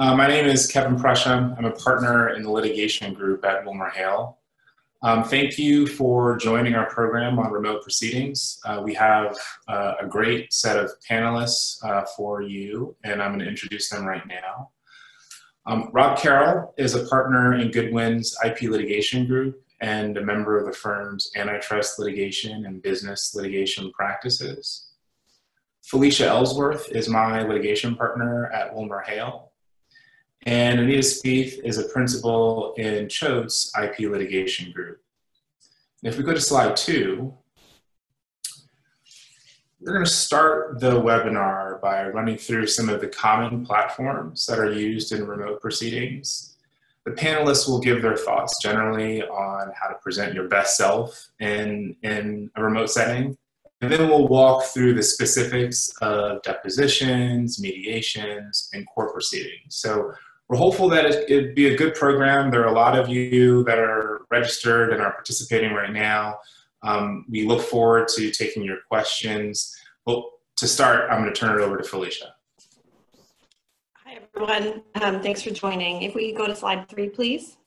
Uh, my name is Kevin Prussia. I'm a partner in the litigation group at WilmerHale. Um, thank you for joining our program on remote proceedings. Uh, we have uh, a great set of panelists uh, for you, and I'm going to introduce them right now. Um, Rob Carroll is a partner in Goodwin's IP litigation group and a member of the firm's antitrust litigation and business litigation practices. Felicia Ellsworth is my litigation partner at WilmerHale. And Anita Spieth is a principal in Choate's IP litigation group. And if we go to slide two, we're going to start the webinar by running through some of the common platforms that are used in remote proceedings. The panelists will give their thoughts generally on how to present your best self in, in a remote setting. And then we'll walk through the specifics of depositions, mediations, and court proceedings. So we're hopeful that it, it'd be a good program. There are a lot of you that are registered and are participating right now. Um, we look forward to taking your questions. Well, to start, I'm going to turn it over to Felicia. Hi, everyone. Um, thanks for joining. If we go to slide three, please.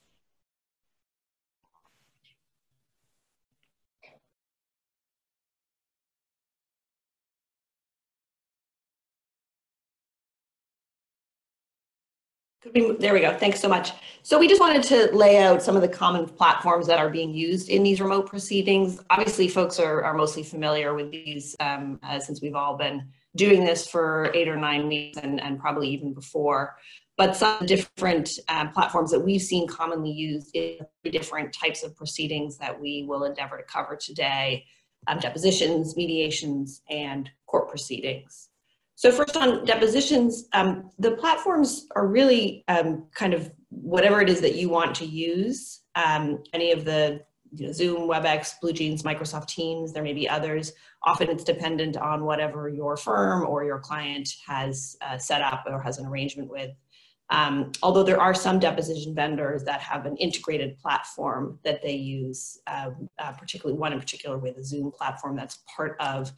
We, there we go. Thanks so much. So we just wanted to lay out some of the common platforms that are being used in these remote proceedings. Obviously, folks are, are mostly familiar with these um, uh, since we've all been doing this for eight or nine weeks and, and probably even before. But some different uh, platforms that we've seen commonly used in different types of proceedings that we will endeavor to cover today, um, depositions, mediations, and court proceedings. So first on depositions, um, the platforms are really um, kind of whatever it is that you want to use. Um, any of the you know, Zoom, WebEx, BlueJeans, Microsoft Teams, there may be others. Often it's dependent on whatever your firm or your client has uh, set up or has an arrangement with. Um, although there are some deposition vendors that have an integrated platform that they use, uh, uh, particularly one in particular with a Zoom platform that's part of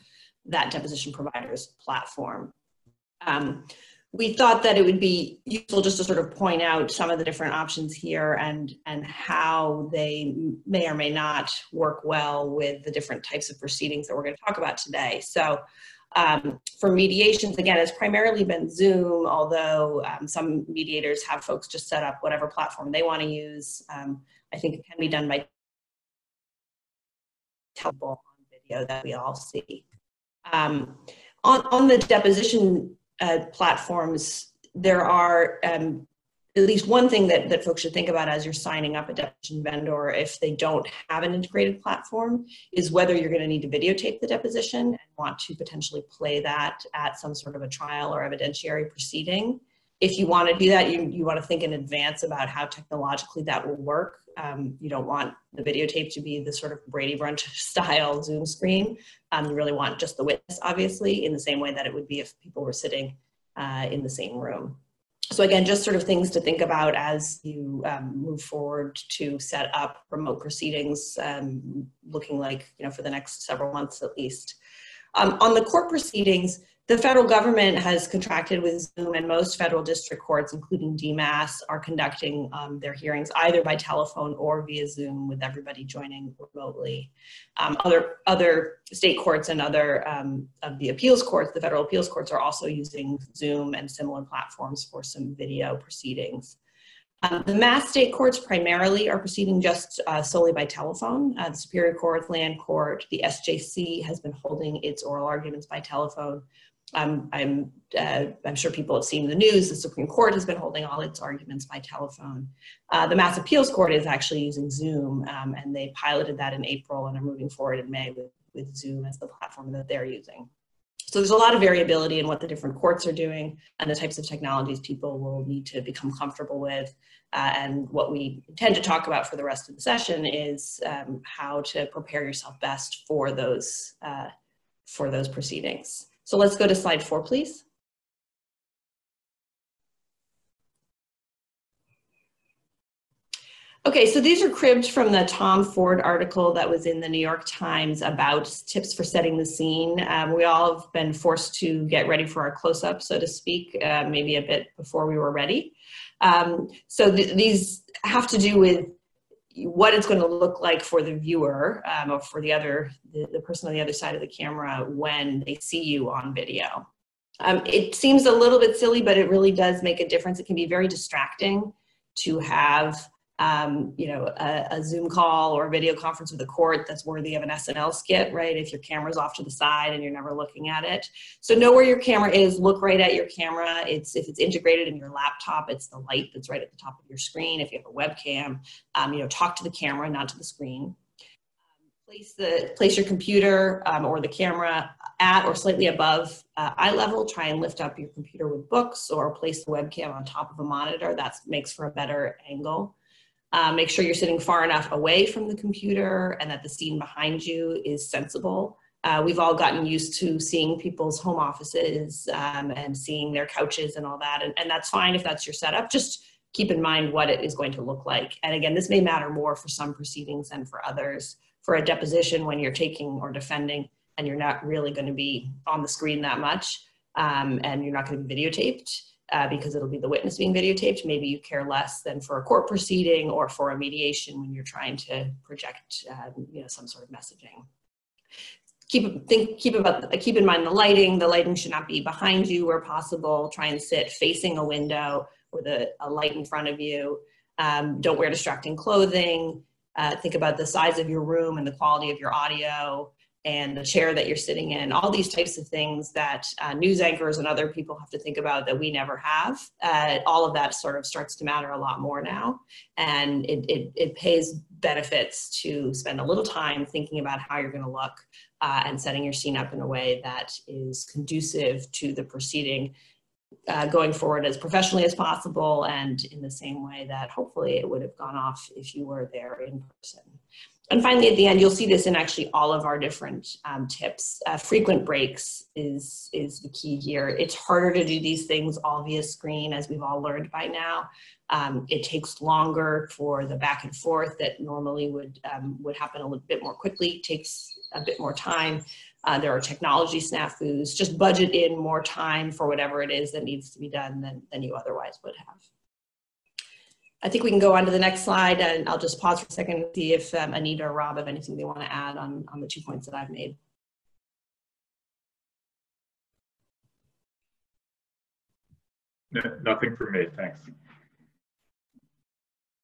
that deposition provider's platform. Um, we thought that it would be useful just to sort of point out some of the different options here and, and how they may or may not work well with the different types of proceedings that we're going to talk about today. So um, for mediations, again, it's primarily been Zoom, although um, some mediators have folks just set up whatever platform they want to use. Um, I think it can be done by telephone video that we all see. Um, on, on the deposition uh, platforms, there are um, at least one thing that, that folks should think about as you're signing up a deposition vendor if they don't have an integrated platform is whether you're going to need to videotape the deposition and want to potentially play that at some sort of a trial or evidentiary proceeding if you want to do that, you, you want to think in advance about how technologically that will work. Um, you don't want the videotape to be the sort of Brady Bunch style Zoom screen. Um, you really want just the witness, obviously, in the same way that it would be if people were sitting uh, in the same room. So again, just sort of things to think about as you um, move forward to set up remote proceedings, um, looking like, you know, for the next several months at least. Um, on the court proceedings, the federal government has contracted with Zoom, and most federal district courts, including D. Mass., are conducting um, their hearings either by telephone or via Zoom, with everybody joining remotely. Um, other other state courts and other um, of the appeals courts, the federal appeals courts, are also using Zoom and similar platforms for some video proceedings. Um, the Mass state courts primarily are proceeding just uh, solely by telephone. Uh, the Superior Court, Land Court, the SJC has been holding its oral arguments by telephone I'm, I'm, uh, I'm sure people have seen the news. The Supreme Court has been holding all its arguments by telephone. Uh, the Mass Appeals Court is actually using Zoom, um, and they piloted that in April and are moving forward in May with, with Zoom as the platform that they're using. So there's a lot of variability in what the different courts are doing and the types of technologies people will need to become comfortable with. Uh, and what we intend to talk about for the rest of the session is um, how to prepare yourself best for those, uh, for those proceedings. So let's go to slide four, please. Okay, so these are cribbed from the Tom Ford article that was in the New York Times about tips for setting the scene. Um, we all have been forced to get ready for our close up, so to speak, uh, maybe a bit before we were ready. Um, so th- these have to do with what it's going to look like for the viewer um, or for the other the, the, person on the other side of the camera when they see you on video. Um, it seems a little bit silly, but it really does make a difference. It can be very distracting to have um, you know, a, a, Zoom call or a video conference with a court that's worthy of an SNL skit, right? If your camera's off to the side and you're never looking at it. So know where your camera is, look right at your camera. It's if it's integrated in your laptop, it's the light that's right at the top of your screen. If you have a webcam, um, you know, talk to the camera, not to the screen. Place the place your computer um, or the camera at or slightly above uh, eye level. Try and lift up your computer with books or place the webcam on top of a monitor. That makes for a better angle. Uh, make sure you're sitting far enough away from the computer and that the scene behind you is sensible. Uh, we've all gotten used to seeing people's home offices um, and seeing their couches and all that, and, and that's fine if that's your setup. Just keep in mind what it is going to look like. And again, this may matter more for some proceedings than for others. For a deposition, when you're taking or defending and you're not really going to be on the screen that much um, and you're not going to be videotaped, uh, because it'll be the witness being videotaped. Maybe you care less than for a court proceeding or for a mediation when you're trying to project, um, you know, some sort of messaging. Keep think keep about keep in mind the lighting. The lighting should not be behind you where possible. Try and sit facing a window with a, a light in front of you. Um, don't wear distracting clothing. Uh, think about the size of your room and the quality of your audio and the chair that you're sitting in, all these types of things that uh, news anchors and other people have to think about that we never have. Uh, all of that sort of starts to matter a lot more now. And it, it, it pays benefits to spend a little time thinking about how you're going to look uh, and setting your scene up in a way that is conducive to the proceeding uh, going forward as professionally as possible and in the same way that hopefully it would have gone off if you were there in person. And finally, at the end, you'll see this in actually all of our different um, tips. Uh, frequent breaks is, is the key here. It's harder to do these things all via screen, as we've all learned by now. Um, it takes longer for the back and forth that normally would, um, would happen a little bit more quickly, takes a bit more time. Uh, there are technology snafus. Just budget in more time for whatever it is that needs to be done than, than you otherwise would have. I think we can go on to the next slide and I'll just pause for a second and see if um, Anita or Rob have anything they want to add on, on the two points that I've made. No, nothing for me, thanks.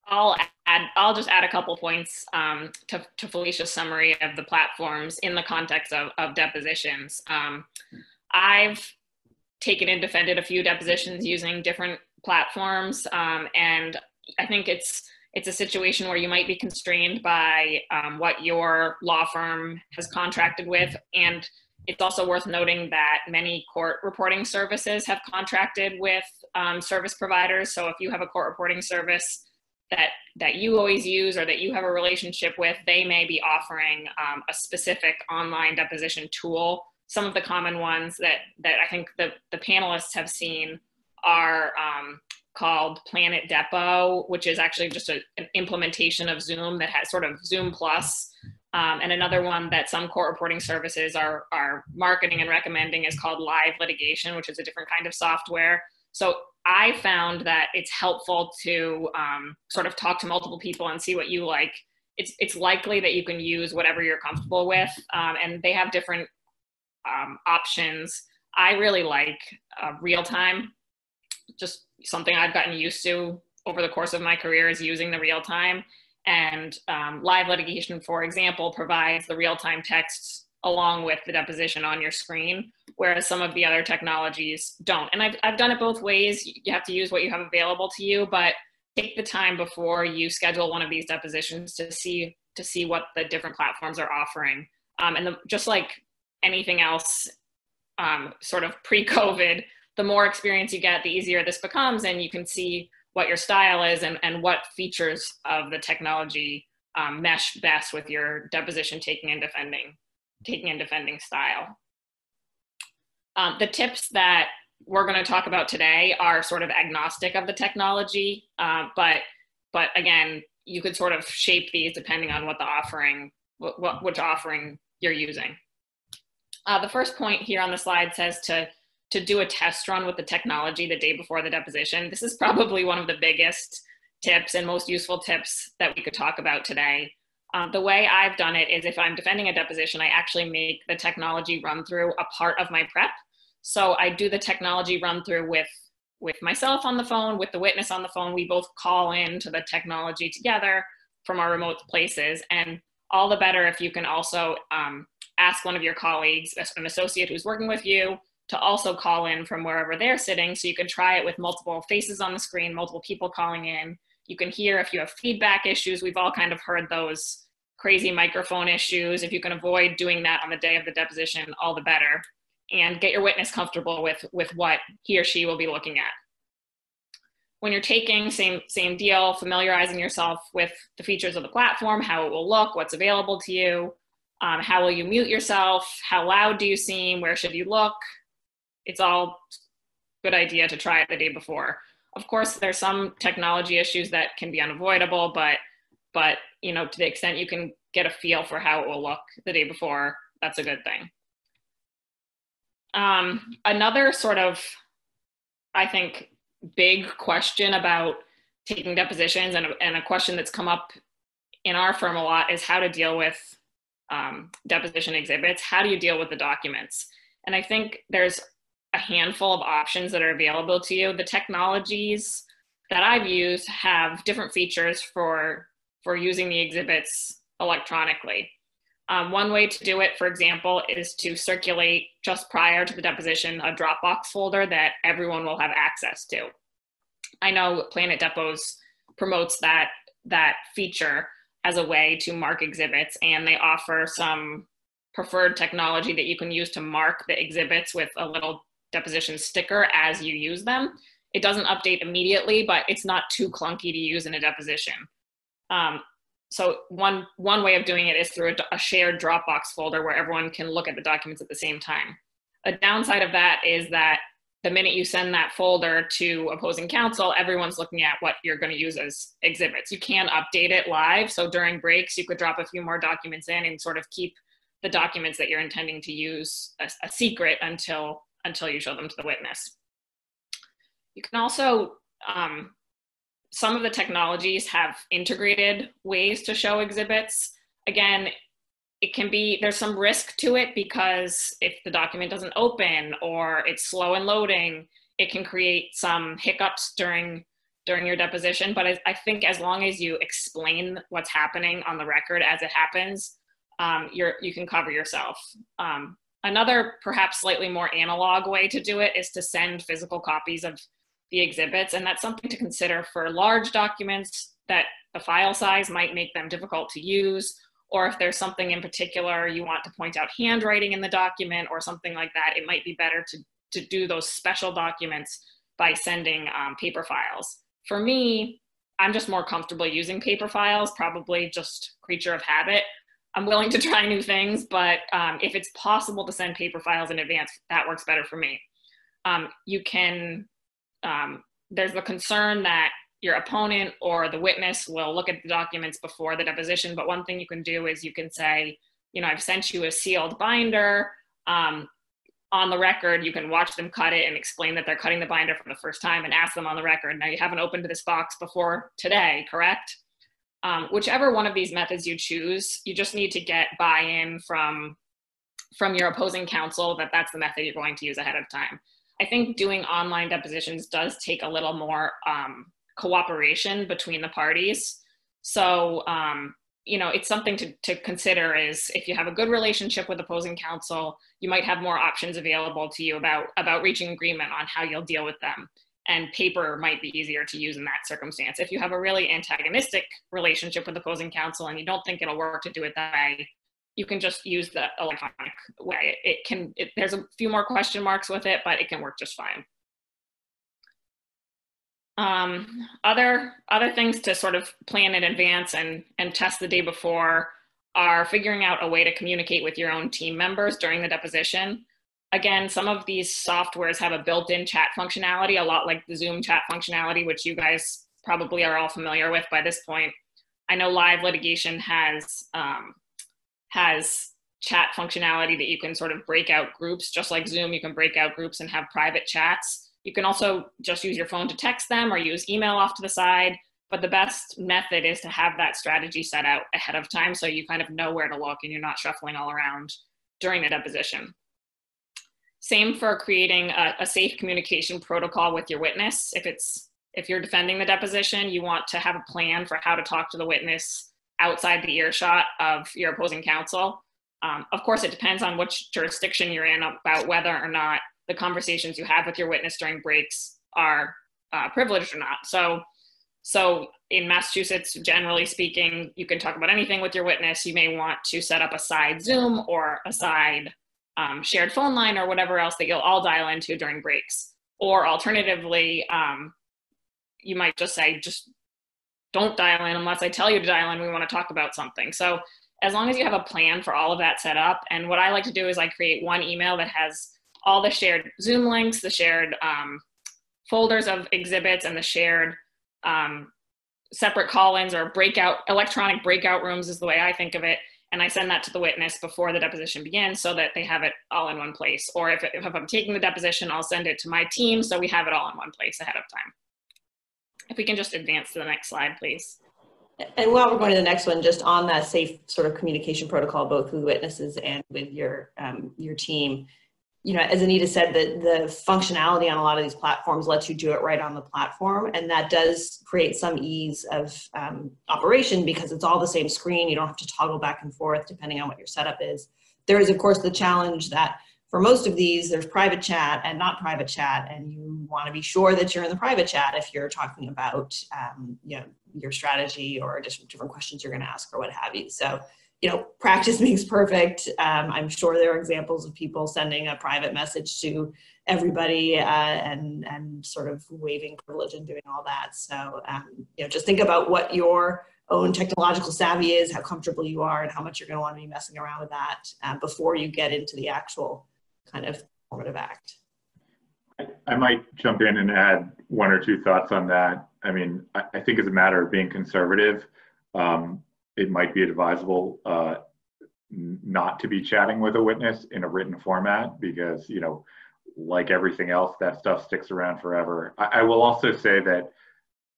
I'll add, I'll just add a couple points um, to, to Felicia's summary of the platforms in the context of, of depositions. Um, I've taken and defended a few depositions using different platforms um, and I think it's it's a situation where you might be constrained by um, what your law firm has contracted with. And it's also worth noting that many court reporting services have contracted with um, service providers. So if you have a court reporting service that that you always use or that you have a relationship with they may be offering um, a specific online deposition tool. Some of the common ones that that i think the, the panelists have seen are um, called Planet Depos, which is actually just a, an implementation of Zoom that has sort of Zoom Plus. Um, and another one that some court reporting services are, are marketing and recommending is called Live Litigation, which is a different kind of software. So I found that it's helpful to um, sort of talk to multiple people and see what you like. It's, it's likely that you can use whatever you're comfortable with, um, and they have different um, options. I really like uh, real time, just something I've gotten used to over the course of my career is using the real time. And um, live litigation, for example, provides the real time texts along with the deposition on your screen, whereas some of the other technologies don't. And I've, I've done it both ways. You have to use what you have available to you, but take the time before you schedule one of these depositions to see to see what the different platforms are offering. Um, and the, just like anything else, um, sort of pre-COVID, the more experience you get, the easier this becomes, and you can see what your style is and, and what features of the technology um, mesh best with your deposition taking and defending, taking and defending style. Um, the tips that we're going to talk about today are sort of agnostic of the technology, uh, but but again, you could sort of shape these depending on what the offering, what, what which offering you're using. Uh, the first point here on the slide says to to do a test run with the technology the day before the deposition. This is probably one of the biggest tips and most useful tips that we could talk about today. Um, the way I've done it is if I'm defending a deposition, I actually make the technology run through a part of my prep. So I do the technology run through with with myself on the phone, with the witness on the phone. We both call in to the technology together from our remote places. And all the better if you can also um, ask one of your colleagues, an associate who's working with you, to also call in from wherever they're sitting. So you can try it with multiple faces on the screen, multiple people calling in. You can hear if you have feedback issues. We've all kind of heard those crazy microphone issues. If you can avoid doing that on the day of the deposition, all the better and get your witness comfortable with, with what he or she will be looking at. When you're taking, same, same deal, familiarizing yourself with the features of the platform, how it will look, what's available to you, um, how will you mute yourself, how loud do you seem, where should you look. It's all good idea to try it the day before. Of course, there's some technology issues that can be unavoidable, but but you know, to the extent you can get a feel for how it will look the day before, that's a good thing. Um, another sort of, I think, big question about taking depositions and, and a question that's come up in our firm a lot is how to deal with um, deposition exhibits. How do you deal with the documents? And I think there's a handful of options that are available to you. The technologies that I've used have different features for for using the exhibits electronically. Um, one way to do it, for example, is to circulate just prior to the deposition a Dropbox folder that everyone will have access to. I know Planet Depos promotes that that feature as a way to mark exhibits, and they offer some preferred technology that you can use to mark the exhibits with a little deposition sticker as you use them. It doesn't update immediately, but it's not too clunky to use in a deposition. Um, so one one way of doing it is through a, a, shared Dropbox folder where everyone can look at the documents at the same time. A downside of that is that the minute you send that folder to opposing counsel, everyone's looking at what you're going to use as exhibits. You can update it live, so during breaks you could drop a few more documents in and sort of keep the documents that you're intending to use a, a secret until until you show them to the witness. You can also um, some of the technologies have integrated ways to show exhibits. Again, it can be, there's some risk to it because if the document doesn't open or it's slow in loading, it can create some hiccups during during your deposition. But I, I think as long as you explain what's happening on the record as it happens, um, you're, you can cover yourself. Um, another perhaps slightly more analog way to do it is to send physical copies of the exhibits. And that's something to consider for large documents that the file size might make them difficult to use, or if there's something in particular you want to point out handwriting in the document or something like that, it might be better to, to do those special documents by sending um, paper files. For me, I'm just more comfortable using paper files, probably just creature of habit. I'm willing to try new things, but um, if it's possible to send paper files in advance, that works better for me. Um, you can um, there's the concern that your opponent or the witness will look at the documents before the deposition. But one thing you can do is you can say, you know, I've sent you a sealed binder. Um, on the record, you can watch them cut it and explain that they're cutting the binder for the first time and ask them on the record, now you haven't opened this box before today, correct? Um, whichever one of these methods you choose, you just need to get buy-in from, from your opposing counsel that that's the method you're going to use ahead of time. I think doing online depositions does take a little more um, cooperation between the parties. So, um, you know, it's something to, to consider is if you have a good relationship with opposing counsel, you might have more options available to you about, about reaching agreement on how you'll deal with them. And paper might be easier to use in that circumstance. If you have a really antagonistic relationship with opposing counsel and you don't think it'll work to do it that way, you can just use the electronic way. It can, it, there's a few more question marks with it, but it can work just fine. Um, other, other things to sort of plan in advance and, and test the day before are figuring out a way to communicate with your own team members during the deposition. Again, some of these softwares have a built-in chat functionality, a lot like the Zoom chat functionality, which you guys probably are all familiar with by this point. I know live litigation has um, has chat functionality that you can sort of break out groups, just like Zoom. You can break out groups and have private chats. You can also just use your phone to text them or use email off to the side. But the best method is to have that strategy set out ahead of time so you kind of know where to look and you're not shuffling all around during the deposition. Same for creating a, a safe communication protocol with your witness. If it's if you're defending the deposition, you want to have a plan for how to talk to the witness outside the earshot of your opposing counsel. Um, of course, it depends on which jurisdiction you're in about whether or not the conversations you have with your witness during breaks are uh, privileged or not. So, so in Massachusetts, generally speaking, you can talk about anything with your witness. You may want to set up a side Zoom or a side um, shared phone line or whatever else that you'll all dial into during breaks. Or alternatively, um, you might just say, just don't dial in unless I tell you to dial in. We want to talk about something. So as long as you have a plan for all of that set up, and what I like to do is I create one email that has all the shared Zoom links, the shared um, folders of exhibits, and the shared um, separate call-ins or breakout electronic breakout rooms is the way I think of it and I send that to the witness before the deposition begins so that they have it all in one place. Or if, if I'm taking the deposition, I'll send it to my team so we have it all in one place ahead of time. If we can just advance to the next slide, please. And while we're going to the next one, just on that safe sort of communication protocol, both with witnesses and with your um, your team, you know, as Anita said, the, the functionality on a lot of these platforms lets you do it right on the platform. And that does create some ease of um, operation because it's all the same screen. You don't have to toggle back and forth depending on what your setup is. There is, of course, the challenge that for most of these, there's private chat and not private chat. And you want to be sure that you're in the private chat if you're talking about, um, you know, your strategy or different questions you're going to ask or what have you. So you know, practice makes perfect. Um, I'm sure there are examples of people sending a private message to everybody uh, and and sort of waiving privilege and doing all that. So um, you know, just think about what your own technological savvy is, how comfortable you are, and how much you're going to want to be messing around with that uh, before you get into the actual kind of formative act. I might jump in and add one or two thoughts on that. I mean, I, I think as a matter of being conservative, um, it might be advisable uh, not to be chatting with a witness in a written format because, you know, like everything else, that stuff sticks around forever. I, I will also say that,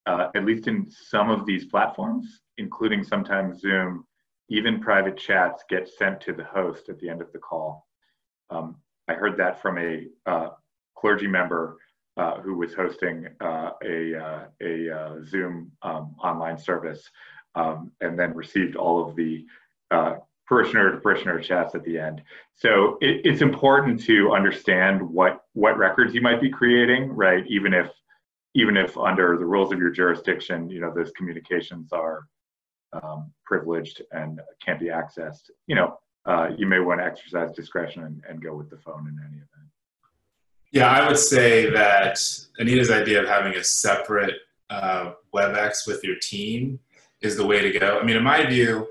uh, at least in some of these platforms, including sometimes Zoom, even private chats get sent to the host at the end of the call. Um, I heard that from a uh, clergy member uh, who was hosting uh, a, uh, a uh, Zoom um, online service um, and then received all of the uh, parishioner to parishioner chats at the end. So it, it's important to understand what what records you might be creating, right? Even if even if under the rules of your jurisdiction, you know those communications are um, privileged and can't be accessed. You know, uh, you may want to exercise discretion and, and go with the phone in any event. Yeah, I would say that Anita's idea of having a separate uh, WebEx with your team is the way to go. I mean, in my view,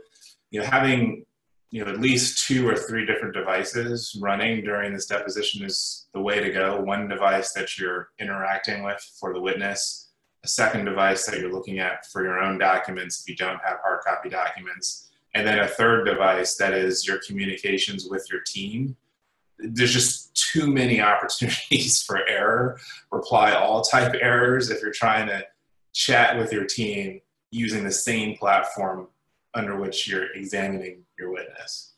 you know, having you know at least two or three different devices running during this deposition is the way to go. One device that you're interacting with for the witness, a second device that you're looking at for your own documents if you don't have hard copy documents, and then a third device that is your communications with your team. There's just too many opportunities for error, reply all type errors if you're trying to chat with your team using the same platform under which you're examining your witness.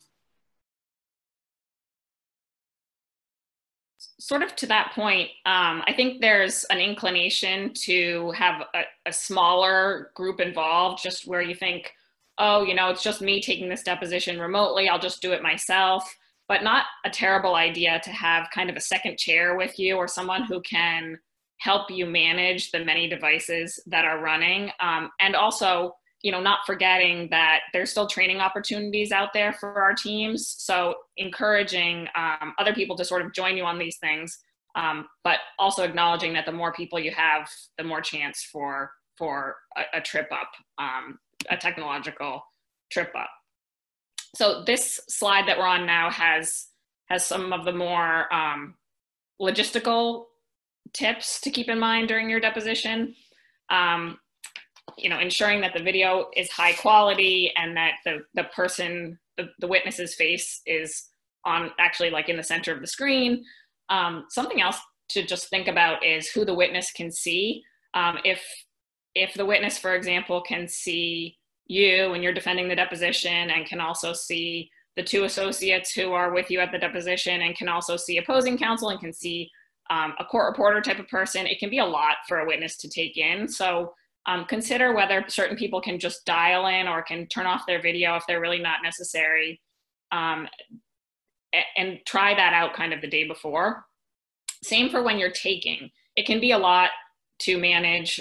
Sort of to that point, um, I think there's an inclination to have a, a smaller group involved, just where you think, oh, you know, it's just me taking this deposition remotely, I'll just do it myself. But not a terrible idea to have kind of a second chair with you or someone who can help you manage the many devices that are running. Um, and also you know not forgetting that there's still training opportunities out there for our teams. So encouraging um, other people to sort of join you on these things um, but also acknowledging that the more people you have the more chance for for a, a trip up um, a technological trip up. So this slide that we're on now has has some of the more um, logistical tips to keep in mind during your deposition. Um, you know, ensuring that the video is high quality and that the, the person, the, the witness's face is on actually like in the center of the screen. Um, something else to just think about is who the witness can see. Um, if if the witness, for example, can see you when you're defending the deposition and can also see the two associates who are with you at the deposition and can also see opposing counsel and can see um, a court reporter type of person, it can be a lot for a witness to take in. So um, consider whether certain people can just dial in or can turn off their video if they're really not necessary. Um, and try that out kind of the day before. Same for when you're taking. It can be a lot to manage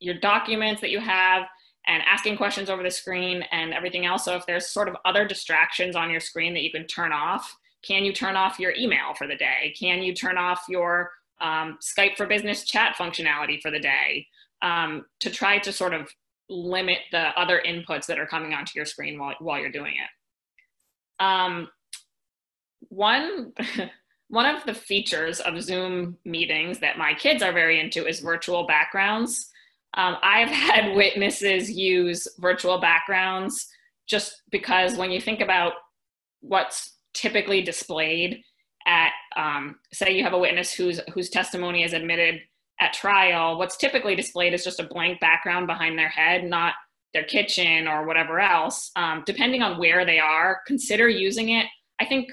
your documents that you have and asking questions over the screen and everything else. So if there's sort of other distractions on your screen that you can turn off, can you turn off your email for the day? Can you turn off your um, Skype for Business chat functionality for the day um, to try to sort of limit the other inputs that are coming onto your screen while, while you're doing it. Um, one, one of the features of Zoom meetings that my kids are very into is virtual backgrounds. Um, I've had witnesses use virtual backgrounds just because when you think about what's typically displayed at, um, say, you have a witness whose whose testimony is admitted at trial, what's typically displayed is just a blank background behind their head, not their kitchen or whatever else. Um, depending on where they are, consider using it. I think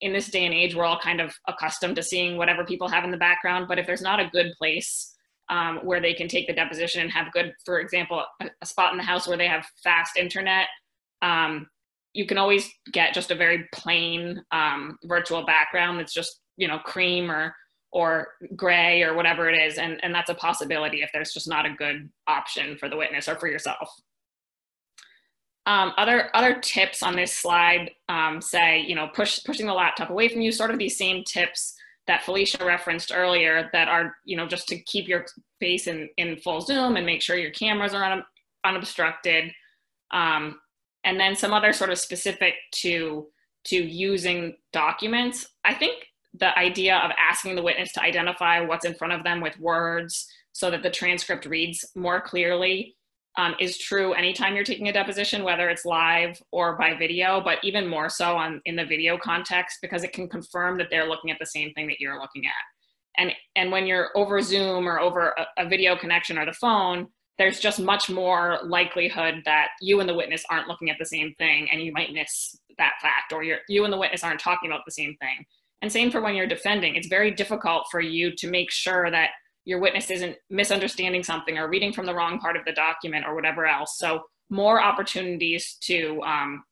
in this day and age, we're all kind of accustomed to seeing whatever people have in the background. But if there's not a good place um, where they can take the deposition and have good, for example, a, a spot in the house where they have fast internet, um, you can always get just a very plain um, virtual background that's just you know cream or or gray or whatever it is, and and that's a possibility if there's just not a good option for the witness or for yourself. Um, other other tips on this slide um, say, you know, push pushing the laptop away from you. Sort of these same tips that Felicia referenced earlier that are, you know, just to keep your face in in full zoom and make sure your cameras are un, unobstructed. Um, and then some other sort of specific to to using documents. I think the idea of asking the witness to identify what's in front of them with words so that the transcript reads more clearly um, is true anytime you're taking a deposition, whether it's live or by video, but even more so on in the video context because it can confirm that they're looking at the same thing that you're looking at. And and when you're over Zoom or over a, a video connection or the phone, there's just much more likelihood that you and the witness aren't looking at the same thing, and you might miss that fact, or you're, you and the witness aren't talking about the same thing. And same for when you're defending. It's very difficult for you to make sure that your witness isn't misunderstanding something or reading from the wrong part of the document or whatever else. So more opportunities to um,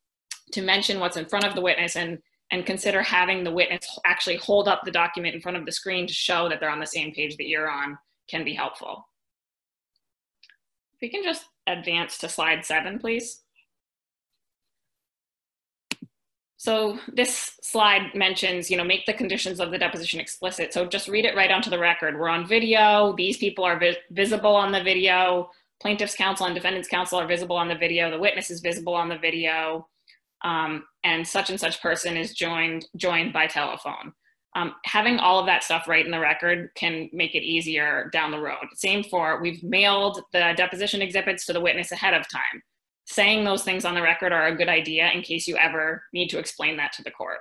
to mention what's in front of the witness and and consider having the witness actually hold up the document in front of the screen to show that they're on the same page that you're on can be helpful. If we can just advance to slide seven, please. So this slide mentions, you know, make the conditions of the deposition explicit. So just read it right onto the record. We're on video. These people are vi visible on the video. Plaintiff's counsel and defendant's counsel are visible on the video. The witness is visible on the video. Um, and such and such person is joined joined by telephone. Um, having all of that stuff right in the record can make it easier down the road. Same for we've mailed the deposition exhibits to the witness ahead of time saying those things on the record are a good idea in case you ever need to explain that to the court.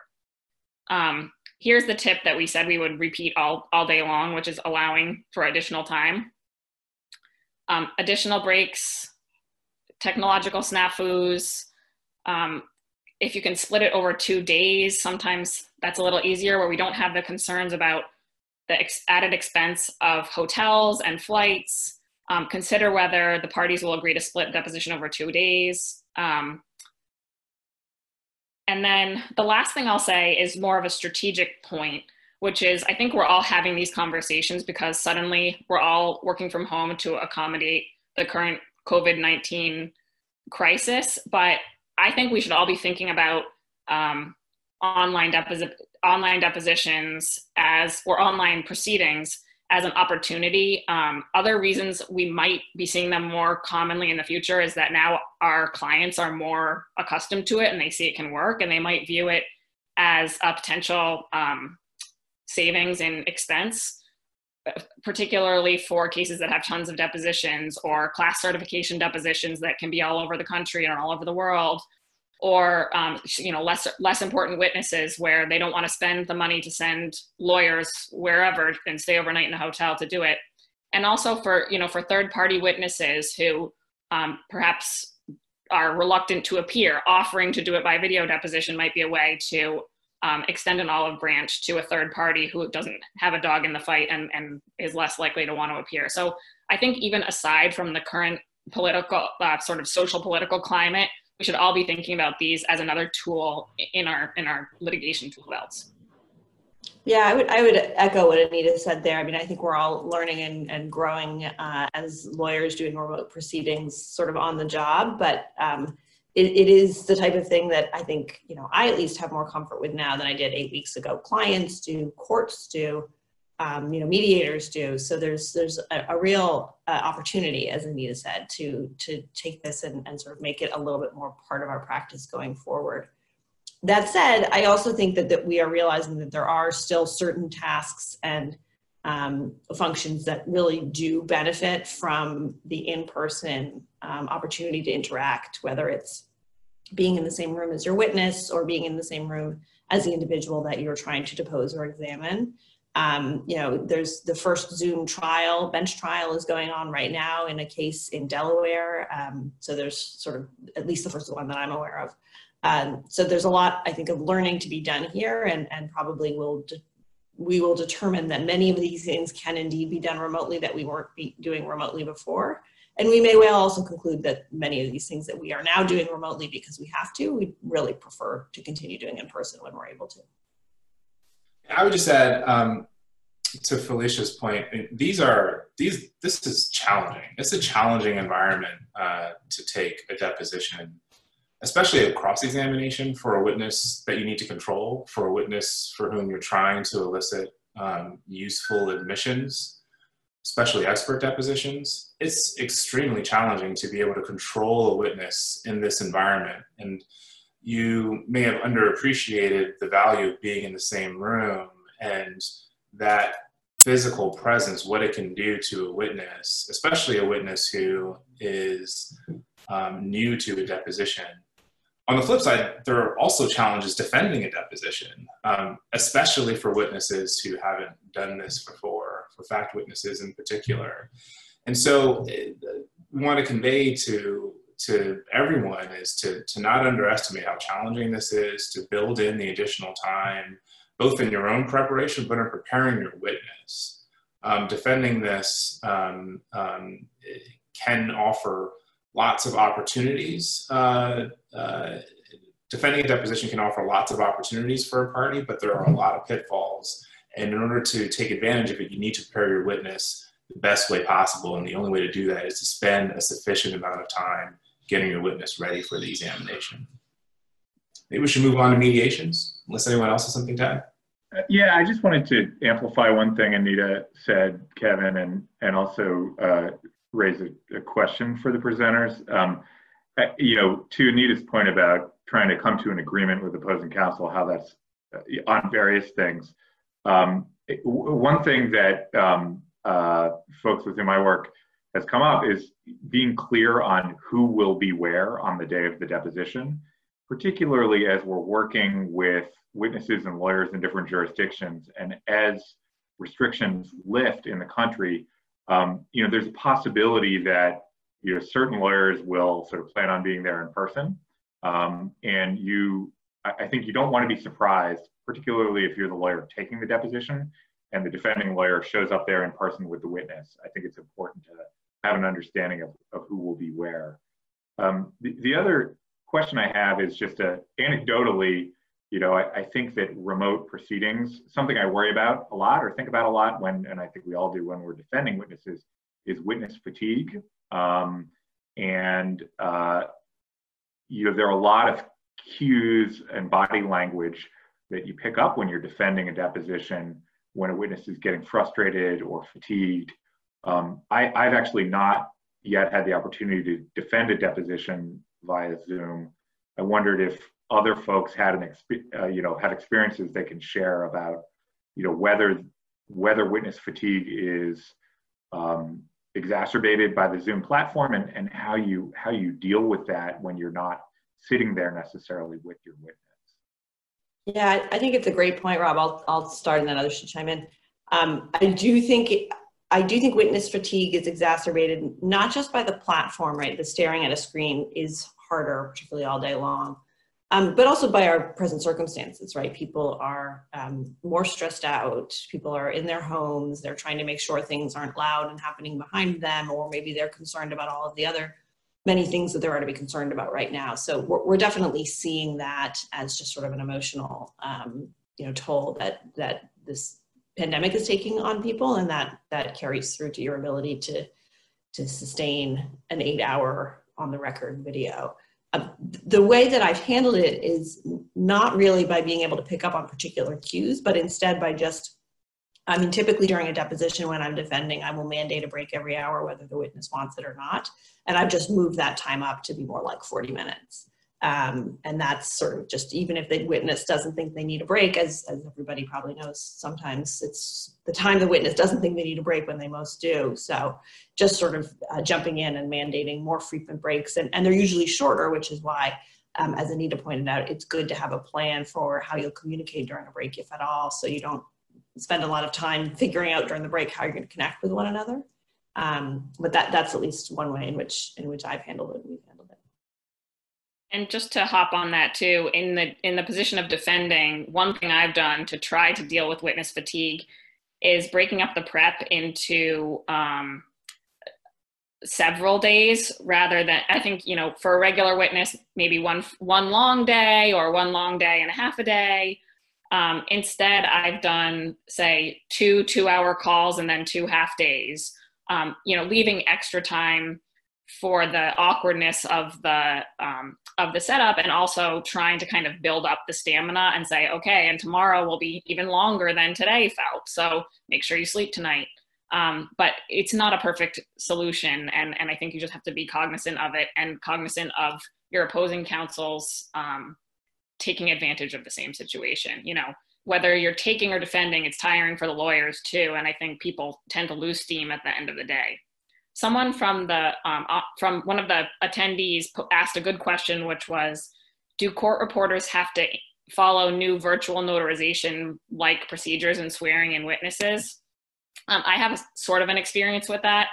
Um, here's the tip that we said we would repeat all, all day long, which is allowing for additional time. Um, additional breaks, technological snafus. Um, if you can split it over two days, sometimes that's a little easier where we don't have the concerns about the ex added expense of hotels and flights um, consider whether the parties will agree to split deposition over two days. Um, and then the last thing I'll say is more of a strategic point, which is I think we're all having these conversations because suddenly we're all working from home to accommodate the current COVID 19 crisis. But I think we should all be thinking about um, online, deposi- online depositions as or online proceedings as an opportunity. Um, other reasons we might be seeing them more commonly in the future is that now our clients are more accustomed to it and they see it can work and they might view it as a potential um, savings in expense. particularly for cases that have tons of depositions or class certification depositions that can be all over the country and all over the world or um, you know less less important witnesses where they don't want to spend the money to send lawyers wherever and stay overnight in a hotel to do it. And also for you know for third party witnesses who um, perhaps are reluctant to appear offering to do it by video deposition might be a way to um, extend an olive branch to a third party who doesn't have a dog in the fight and, and is less likely to want to appear. So i think even aside from the current political uh, sort of social political climate we should all be thinking about these as another tool in our in our litigation tool belts. Yeah, I would I would echo what Anita said there. I mean, I think we're all learning and, and growing uh, as lawyers doing remote proceedings, sort of on the job. But um, it, it is the type of thing that I think you know I at least have more comfort with now than I did eight weeks ago. Clients do, courts do, um, you know mediators do. So there's there's a, a real uh, opportunity as anita said to to take this and, and sort of make it a little bit more part of our practice going forward. That said i also think that, that we are realizing that there are still certain tasks and um, functions that really do benefit from the in-person um, opportunity to interact whether it's being in the same room as your witness or being in the same room as the individual that you're trying to depose or examine um, you know, there's the first Zoom trial, bench trial is going on right now in a case in Delaware. Um, so there's sort of at least the first one that I'm aware of. Um, so there's a lot, I think, of learning to be done here, and and probably will we will determine that many of these things can indeed be done remotely that we weren't doing remotely before. And we may well also conclude that many of these things that we are now doing remotely because we have to, we really prefer to continue doing in person when we're able to. I would just add um, to Felicia's point. These are these. This is challenging. It's a challenging environment uh, to take a deposition, especially a cross examination for a witness that you need to control, for a witness for whom you're trying to elicit um, useful admissions, especially expert depositions. It's extremely challenging to be able to control a witness in this environment and you may have underappreciated the value of being in the same room and that physical presence, what it can do to a witness, especially a witness who is um, new to a deposition. On the flip side, there are also challenges defending a deposition, um, especially for witnesses who haven't done this before, for fact witnesses in particular. And so uh, we want to convey to to everyone is to, to not underestimate how challenging this is, to build in the additional time, both in your own preparation, but in preparing your witness. Um, defending this um, um, can offer lots of opportunities. Uh, uh, defending a deposition can offer lots of opportunities for a party, but there are a lot of pitfalls. And in order to take advantage of it, you need to prepare your witness the best way possible. And the only way to do that is to spend a sufficient amount of time getting your witness ready for the examination. Maybe we should move on to mediations, unless anyone else has something to add. Uh, yeah, I just wanted to amplify one thing Anita said, Kevin, and and also uh, raise a, a, question for the presenters. Um, uh, you know, to Anita's point about trying to come to an agreement with opposing counsel, how that's uh, on various things. Um, it, one thing that um, uh, folks with whom I work has come up is being clear on who will be where on the day of the deposition, particularly as we're working with witnesses and lawyers in different jurisdictions. And as restrictions lift in the country, um, you know, there's a possibility that you know certain lawyers will sort of plan on being there in person, um, and you, I think you don't want to be surprised, particularly if you're the lawyer taking the deposition and the defending lawyer shows up there in person with the witness. I think it's important to have an understanding of, of who will be where. Um, the, the other question I have is just a, anecdotally, you know, I, I, think that remote proceedings, something I worry about a lot or think about a lot when, and I think we all do when we're defending witnesses, is witness fatigue. Um, and, uh, you know, there are a lot of cues and body language that you pick up when you're defending a deposition when a witness is getting frustrated or fatigued um, I, I've actually not yet had the opportunity to defend a deposition via Zoom. I wondered if other folks had an exp- uh, you know had experiences they can share about you know whether whether witness fatigue is um, exacerbated by the Zoom platform and, and how you how you deal with that when you're not sitting there necessarily with your witness. Yeah, I think it's a great point, Rob. I'll I'll start and then others should chime in. Um, I do think I do think witness fatigue is exacerbated not just by the platform, right? The staring at a screen is harder, particularly all day long, um, but also by our present circumstances, right? People are um, more stressed out. People are in their homes. They're trying to make sure things aren't loud and happening behind them, or maybe they're concerned about all of the other many things that there are to be concerned about right now. So we're, we're definitely seeing that as just sort of an emotional, um, you know, toll that that this pandemic is taking on people, and that that carries through to your ability to to sustain an eight-hour on the record video. Uh, the way that I've handled it is not really by being able to pick up on particular cues, but instead by just, I mean, typically during a deposition when I'm defending, I will mandate a break every hour, whether the witness wants it or not. And I've just moved that time up to be more like 40 minutes. Um, and that's sort of just even if the witness doesn't think they need a break, as, as everybody probably knows, sometimes it's the time the witness doesn't think they need a break when they most do. So just sort of uh, jumping in and mandating more frequent breaks, and, and they're usually shorter, which is why, um, as Anita pointed out, it's good to have a plan for how you'll communicate during a break, if at all, so you don't spend a lot of time figuring out during the break how you're going to connect with one another. Um, but that that's at least one way in which in which I've handled it. And just to hop on that too, in the in the position of defending, one thing I've done to try to deal with witness fatigue is breaking up the prep into um, several days rather than I think you know for a regular witness maybe one one long day or one long day and a half a day. Um, instead, I've done say two two hour calls and then two half days. Um, you know, leaving extra time for the awkwardness of the um, of the setup and also trying to kind of build up the stamina and say okay and tomorrow will be even longer than today felt so make sure you sleep tonight. Um, but it's not a perfect solution and and i think you just have to be cognizant of it and cognizant of your opposing counsel's um, taking advantage of the same situation you know? Whether you're taking or defending it's tiring for the lawyers too and i think people tend to lose steam at the end of the day someone from the um, uh, from one of the attendees asked a good question, which was, do court reporters have to follow new virtual notarization like procedures and swearing in witnesses? Um, I have a, sort of an experience with that.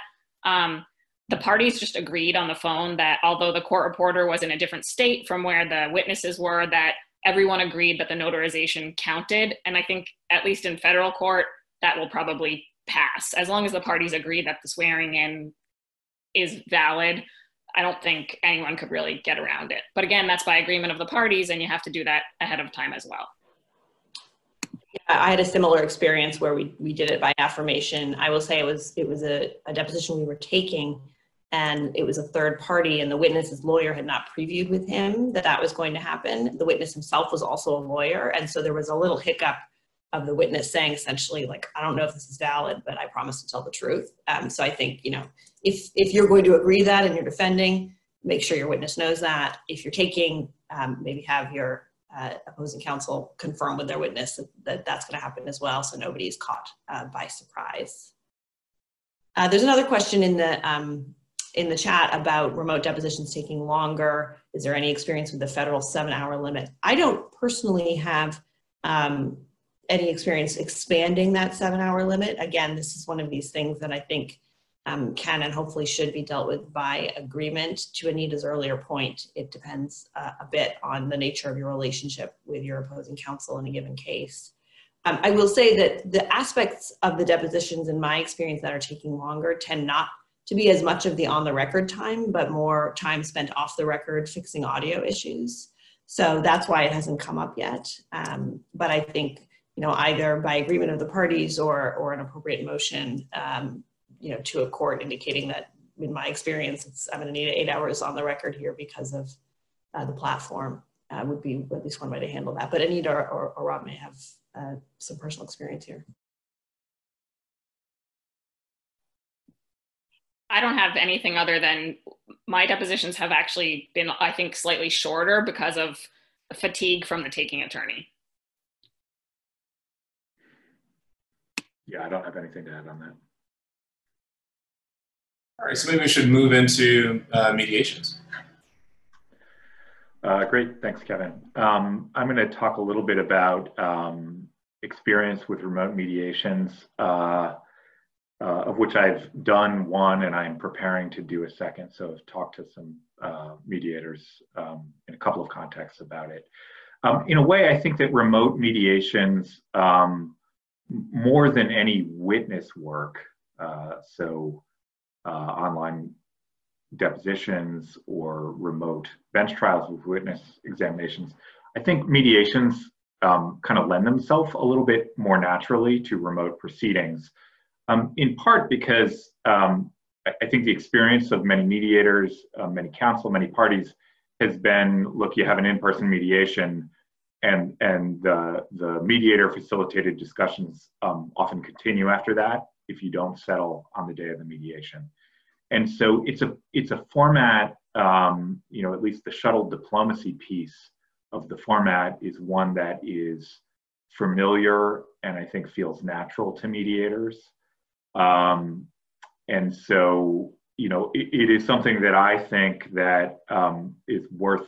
Um, the parties just agreed on the phone that although the court reporter was in a different state from where the witnesses were, that everyone agreed that the notarization counted. And I think, at least in federal court, that will probably pass as long as the parties agree that the swearing in is valid i don't think anyone could really get around it but again that's by agreement of the parties and you have to do that ahead of time as well yeah, I had a similar experience where we, we did it by affirmation. I will say it was it was a, a deposition we were taking and it was a third party and the witness's lawyer had not previewed with him that that was going to happen. The witness himself was also a lawyer and so there was a little hiccup of the witness saying essentially like i don't know if this is valid but i promise to tell the truth. Um, so i think you know if if you're going to agree that and you're defending make sure your witness knows that. If you're taking um, maybe have your uh, opposing counsel confirm with their witness that, that that's going to happen as well so nobody is caught uh, by surprise. Uh, there's another question in the um, in the chat about remote depositions taking longer. Is there any experience with the federal seven hour limit? I don't personally have um, any experience expanding that seven hour limit. Again, this is one of these things that I think um, can and hopefully should be dealt with by agreement. To Anita's earlier point, it depends uh, a bit on the nature of your relationship with your opposing counsel in a given case. Um, I will say that the aspects of the depositions, in my experience, that are taking longer tend not to be as much of the on the record time, but more time spent off the record fixing audio issues. So that's why it hasn't come up yet. Um, but I think you know, either by agreement of the parties or, or an appropriate motion, um, you know, to a court indicating that in my experience, it's, I'm going to need eight hours on the record here because of uh, the platform uh, would be at least one way to handle that. But Anita or, or, or Rob may have uh, some personal experience here. I don't have anything other than my depositions have actually been, I think, slightly shorter because of fatigue from the taking attorney. Yeah, I don't have anything to add on that. All right, so maybe we should move into uh, mediations. Uh, great, thanks, Kevin. Um, I'm going to talk a little bit about um, experience with remote mediations, uh, uh, of which I've done one and I'm preparing to do a second. So I've talked to some uh, mediators um, in a couple of contexts about it. Um, in a way, I think that remote mediations, um, more than any witness work, uh, so uh, online depositions or remote bench trials with witness examinations, I think mediations um, kind of lend themselves a little bit more naturally to remote proceedings, um, in part because um, I, think the experience of many mediators, uh, many counsel, many parties has been, look, you have an in-person mediation and, and the, the mediator facilitated discussions um, often continue after that if you don't settle on the day of the mediation. And so it's a it's a format, um, you know, at least the shuttle diplomacy piece of the format is one that is familiar and I think feels natural to mediators. Um, and so, you know, it, it is something that I think that um, is worth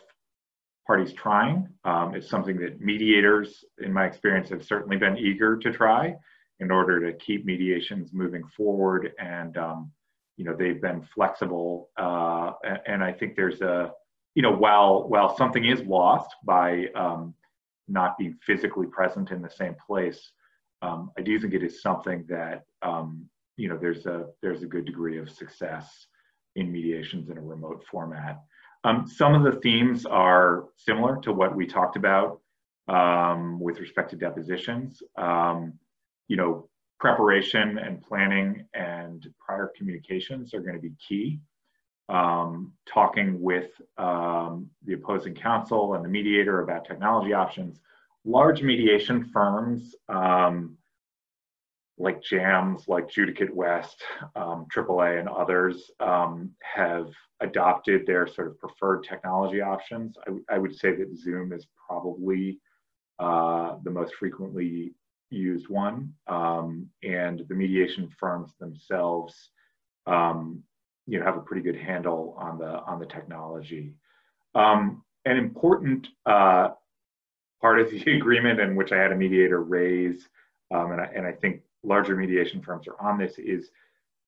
parties trying. Um, it's something that mediators, in my experience, have certainly been eager to try in order to keep mediations moving forward and um, you know they've been flexible uh, and i think there's a you know while while something is lost by um, not being physically present in the same place um, i do think it is something that um, you know there's a there's a good degree of success in mediations in a remote format um, some of the themes are similar to what we talked about um, with respect to depositions um, you know preparation and planning and prior communications are going to be key. Um, talking with um, the opposing counsel and the mediator about technology options. Large mediation firms um, like JAMS, like Judicate West, AAA, um, and others um, have adopted their sort of preferred technology options. I, I would say that Zoom is probably uh, the most frequently used one, um, and the mediation firms themselves, um, you know, have a pretty good handle on the on the technology. Um, an important uh, part of the agreement, in which I had a mediator raise, um, and I, and I think larger mediation firms are on this, is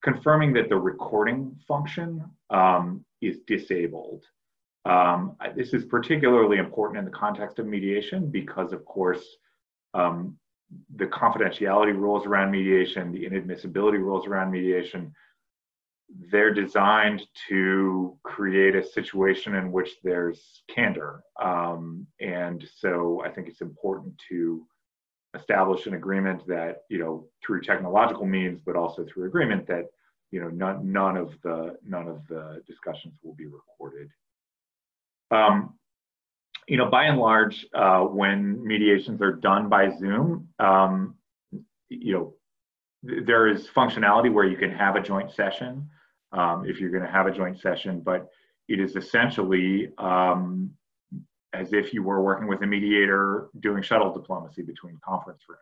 confirming that the recording function um, is disabled. Um, this is particularly important in the context of mediation because, of course, um, the confidentiality rules around mediation, the inadmissibility rules around mediation, they're designed to create a situation in which there's candor. Um, and so I think it's important to establish an agreement that, you know, through technological means, but also through agreement that, you know, none, none of the none of the discussions will be recorded. Um, you know, by and large, uh, when mediations are done by Zoom, um, you know, th there is functionality where you can have a joint session um, if you're going to have a joint session, but it is essentially um, as if you were working with a mediator doing shuttle diplomacy between conference rooms.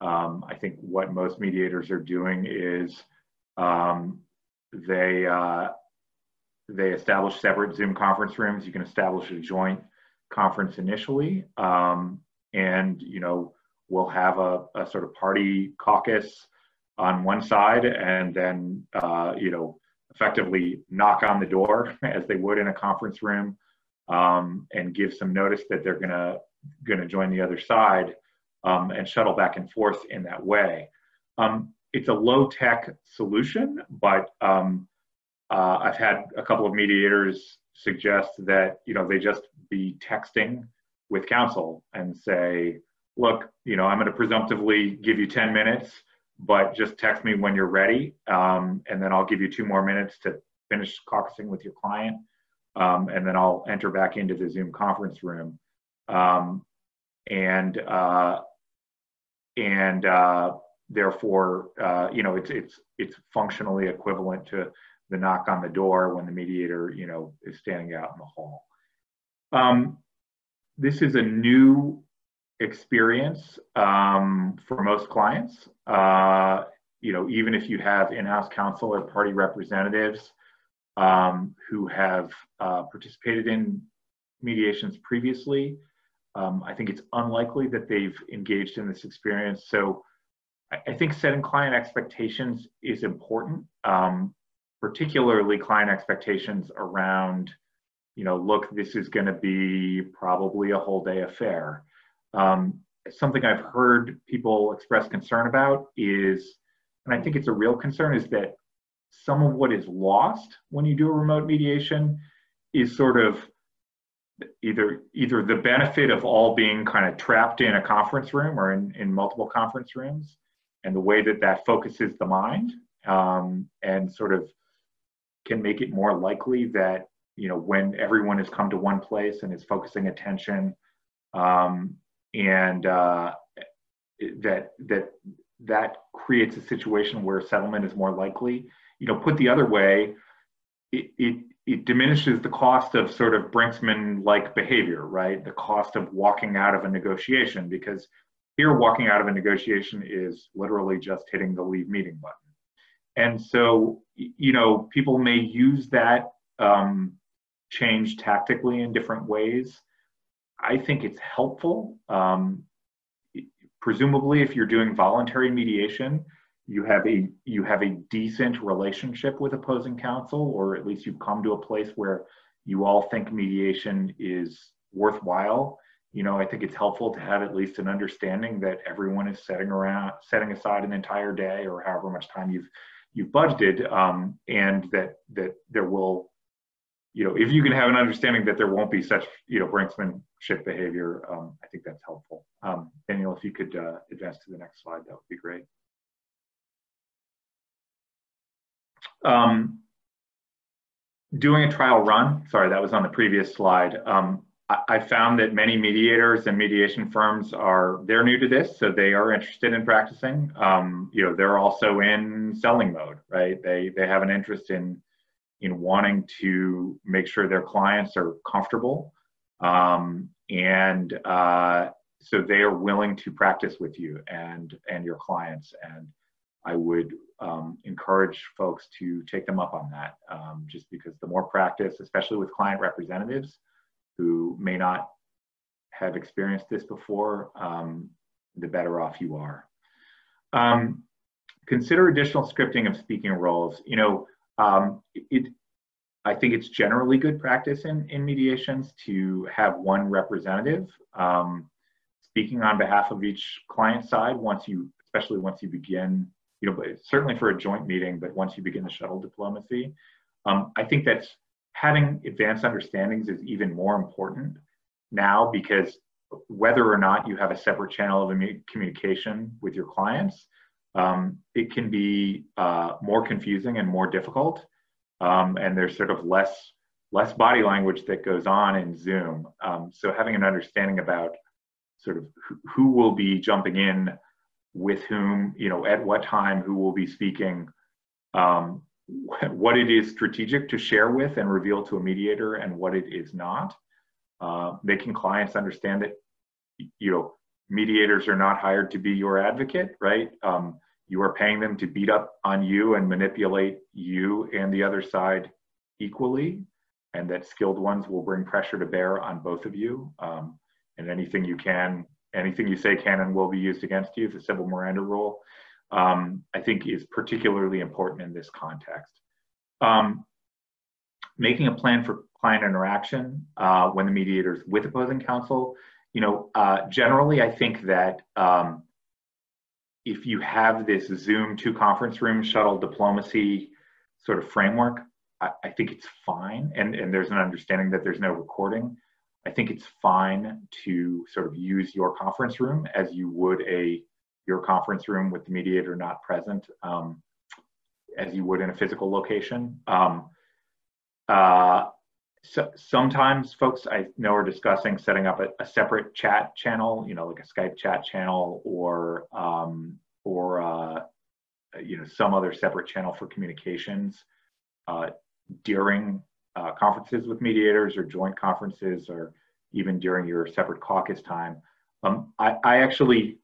Um, I think what most mediators are doing is um, they uh, they establish separate Zoom conference rooms. You can establish a joint conference initially, um, and you know we'll have a, a, sort of party caucus on one side, and then uh, you know effectively knock on the door as they would in a conference room, um, and give some notice that they're gonna gonna join the other side, um, and shuttle back and forth in that way. Um, it's a low tech solution, but um, uh, I've had a couple of mediators suggest that you know they just be texting with counsel and say, look, you know, I'm going to presumptively give you 10 minutes, but just text me when you're ready, um, and then I'll give you two more minutes to finish caucusing with your client, um, and then I'll enter back into the Zoom conference room, um, and uh, and uh, therefore, uh, you know, it's it's it's functionally equivalent to the knock on the door when the mediator, you know, is standing out in the hall. Um, this is a new experience um, for most clients. uh, you know, even if you have in-house counsel or party representatives um, who have uh, participated in mediations previously, um, I think it's unlikely that they've engaged in this experience. So I, I think setting client expectations is important, um, particularly client expectations around, you know, look, this is going to be probably a whole day affair. Um, something I've heard people express concern about is, and I think it's a real concern, is that some of what is lost when you do a remote mediation is sort of either either the benefit of all being kind of trapped in a conference room or in, in multiple conference rooms and the way that that focuses the mind um, and sort of can make it more likely that you know when everyone has come to one place and is focusing attention um, and uh, that that that creates a situation where settlement is more likely you know put the other way it, it it diminishes the cost of sort of Brinksman like behavior, right? The cost of walking out of a negotiation, because here walking out of a negotiation is literally just hitting the leave meeting button. And so, you know, people may use that um, change tactically in different ways. I think it's helpful. Um, presumably, if you're doing voluntary mediation, you have a you have a decent relationship with opposing counsel or at least you've come to a place where you all think mediation is worthwhile you know i think it's helpful to have at least an understanding that everyone is setting around setting aside an entire day or however much time you've you've budgeted um, and that that there will you know if you can have an understanding that there won't be such you know brinksmanship behavior um, i think that's helpful. Um, daniel if you could uh, advance to the next slide that would be great Um, doing a trial run, sorry, that was on the previous slide. Um, I, I, found that many mediators and mediation firms are, they're new to this, so they are interested in practicing. Um, you know, they're also in selling mode, right? They, they have an interest in, in wanting to make sure their clients are comfortable. Um, and uh, so they are willing to practice with you and, and your clients. And I would um, encourage folks to take them up on that um, just because the more practice, especially with client representatives who may not have experienced this before, um, the better off you are. Um, consider additional scripting of speaking roles. You know, um, it, I think it's generally good practice in, in mediations to have one representative um, speaking on behalf of each client side once you, especially once you begin you know, but certainly for a joint meeting, but once you begin the shuttle diplomacy, um, I think that having advanced understandings is even more important now because whether or not you have a separate channel of communication with your clients, um, it can be uh, more confusing and more difficult. Um, and there's sort of less less body language that goes on in Zoom. Um, so having an understanding about sort of who will be jumping in with whom, you know, at what time, who will be speaking, um, what it is strategic to share with and reveal to a mediator and what it is not. Uh, making clients understand that, you know, mediators are not hired to be your advocate, right? Um, you are paying them to beat up on you and manipulate you and the other side equally, and that skilled ones will bring pressure to bear on both of you. Um, and anything you can anything you say can and will be used against you, the civil Miranda rule, um, I think is particularly important in this context. Um, making a plan for client interaction uh, when the mediator is with opposing counsel, you know, uh, generally I think that um, if you have this Zoom to conference room shuttle diplomacy sort of framework, I, I think it's fine. And, and there's an understanding that there's no recording. I think it's fine to sort of use your conference room as you would a your conference room with the mediator not present, um, as you would in a physical location. Um, uh, so sometimes folks I know are discussing setting up a, a, separate chat channel, you know, like a Skype chat channel or um, or uh, you know some other separate channel for communications uh, during uh, conferences with mediators or joint conferences or even during your separate caucus time. Um, I, I actually,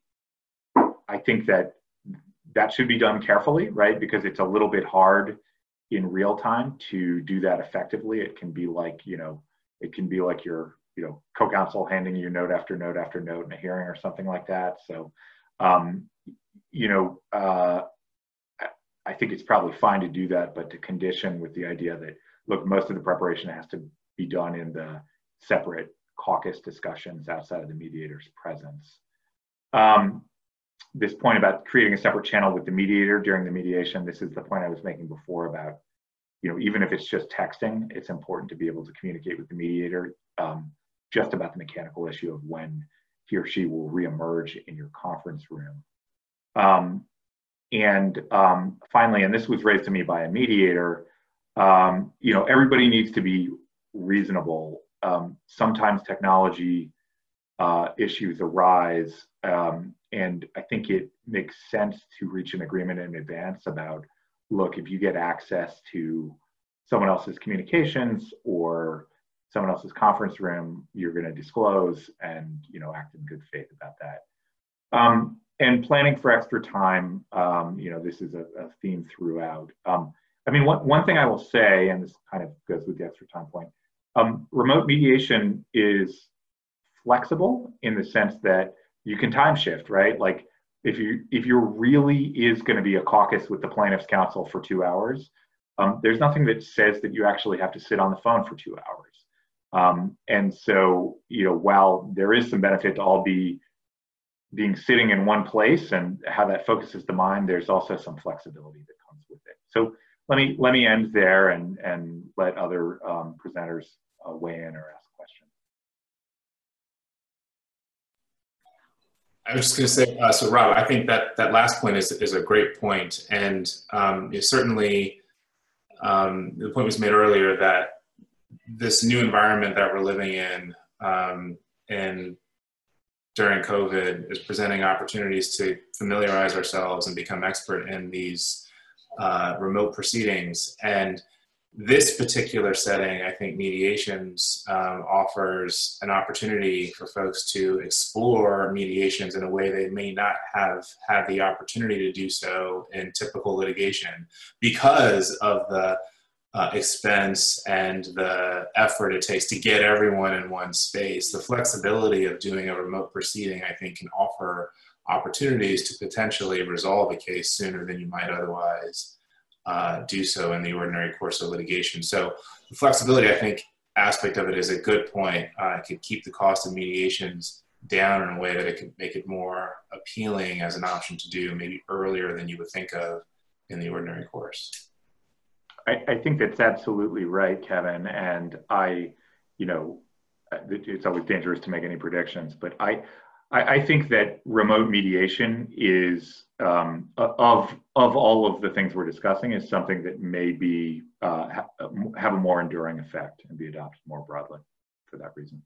I think that that should be done carefully, right? Because it's a little bit hard in real time to do that effectively. It can be like, you know, it can be like your, you know, co-counsel handing you note after note after note in a hearing or something like that. So, um, you know, uh, I think it's probably fine to do that, but to condition with the idea that, look, most of the preparation has to be done in the separate caucus discussions outside of the mediator's presence. Um, this point about creating a separate channel with the mediator during the mediation, this is the point I was making before about, you know, even if it's just texting, it's important to be able to communicate with the mediator um, just about the mechanical issue of when he or she will reemerge in your conference room. Um, and um, finally, and this was raised to me by a mediator, um, you know, everybody needs to be reasonable. Um, sometimes technology uh, issues arise, um, and I think it makes sense to reach an agreement in advance about, look, if you get access to someone else's communications or someone else's conference room, you're going to disclose and you know act in good faith about that. Um, and planning for extra time, um, you know, this is a, a theme throughout. I mean, one, one thing I will say, and this kind of goes with the extra time point, um, remote mediation is flexible in the sense that you can time shift, right? Like if you if you really is going to be a caucus with the plaintiff's counsel for two hours, um, there's nothing that says that you actually have to sit on the phone for two hours. Um, and so, you know, while there is some benefit to all be being sitting in one place and how that focuses the mind, there's also some flexibility that comes with it. So let me let me end there and and let other um, presenters uh, weigh in or ask questions. I was just going to say, uh, so Rob, I think that that last point is is a great point, and um, certainly um, the point was made earlier that this new environment that we're living in um, and during COVID is presenting opportunities to familiarize ourselves and become expert in these uh, remote proceedings. And this particular setting, I think mediations um, offers an opportunity for folks to explore mediations in a way they may not have had the opportunity to do so in typical litigation because of the uh, expense and the effort it takes to get everyone in one space. The flexibility of doing a remote proceeding, I think, can offer opportunities to potentially resolve a case sooner than you might otherwise uh, do so in the ordinary course of litigation. So the flexibility, I think, aspect of it is a good point. Uh, it could keep the cost of mediations down in a way that it could make it more appealing as an option to do maybe earlier than you would think of in the ordinary course. I, I think that's absolutely right, Kevin. And I, you know, it's always dangerous to make any predictions, but I, I, I think that remote mediation is um, of of all of the things we're discussing is something that may be uh, ha have a more enduring effect and be adopted more broadly for that reason.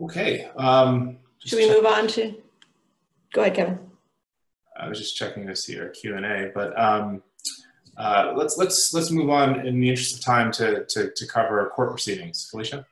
Okay. Um, Should we move on to? Go ahead, Kevin. I was just checking to see our Q and A, but um, uh, let's let's let's move on in the interest of time to to, to cover court proceedings. Felicia.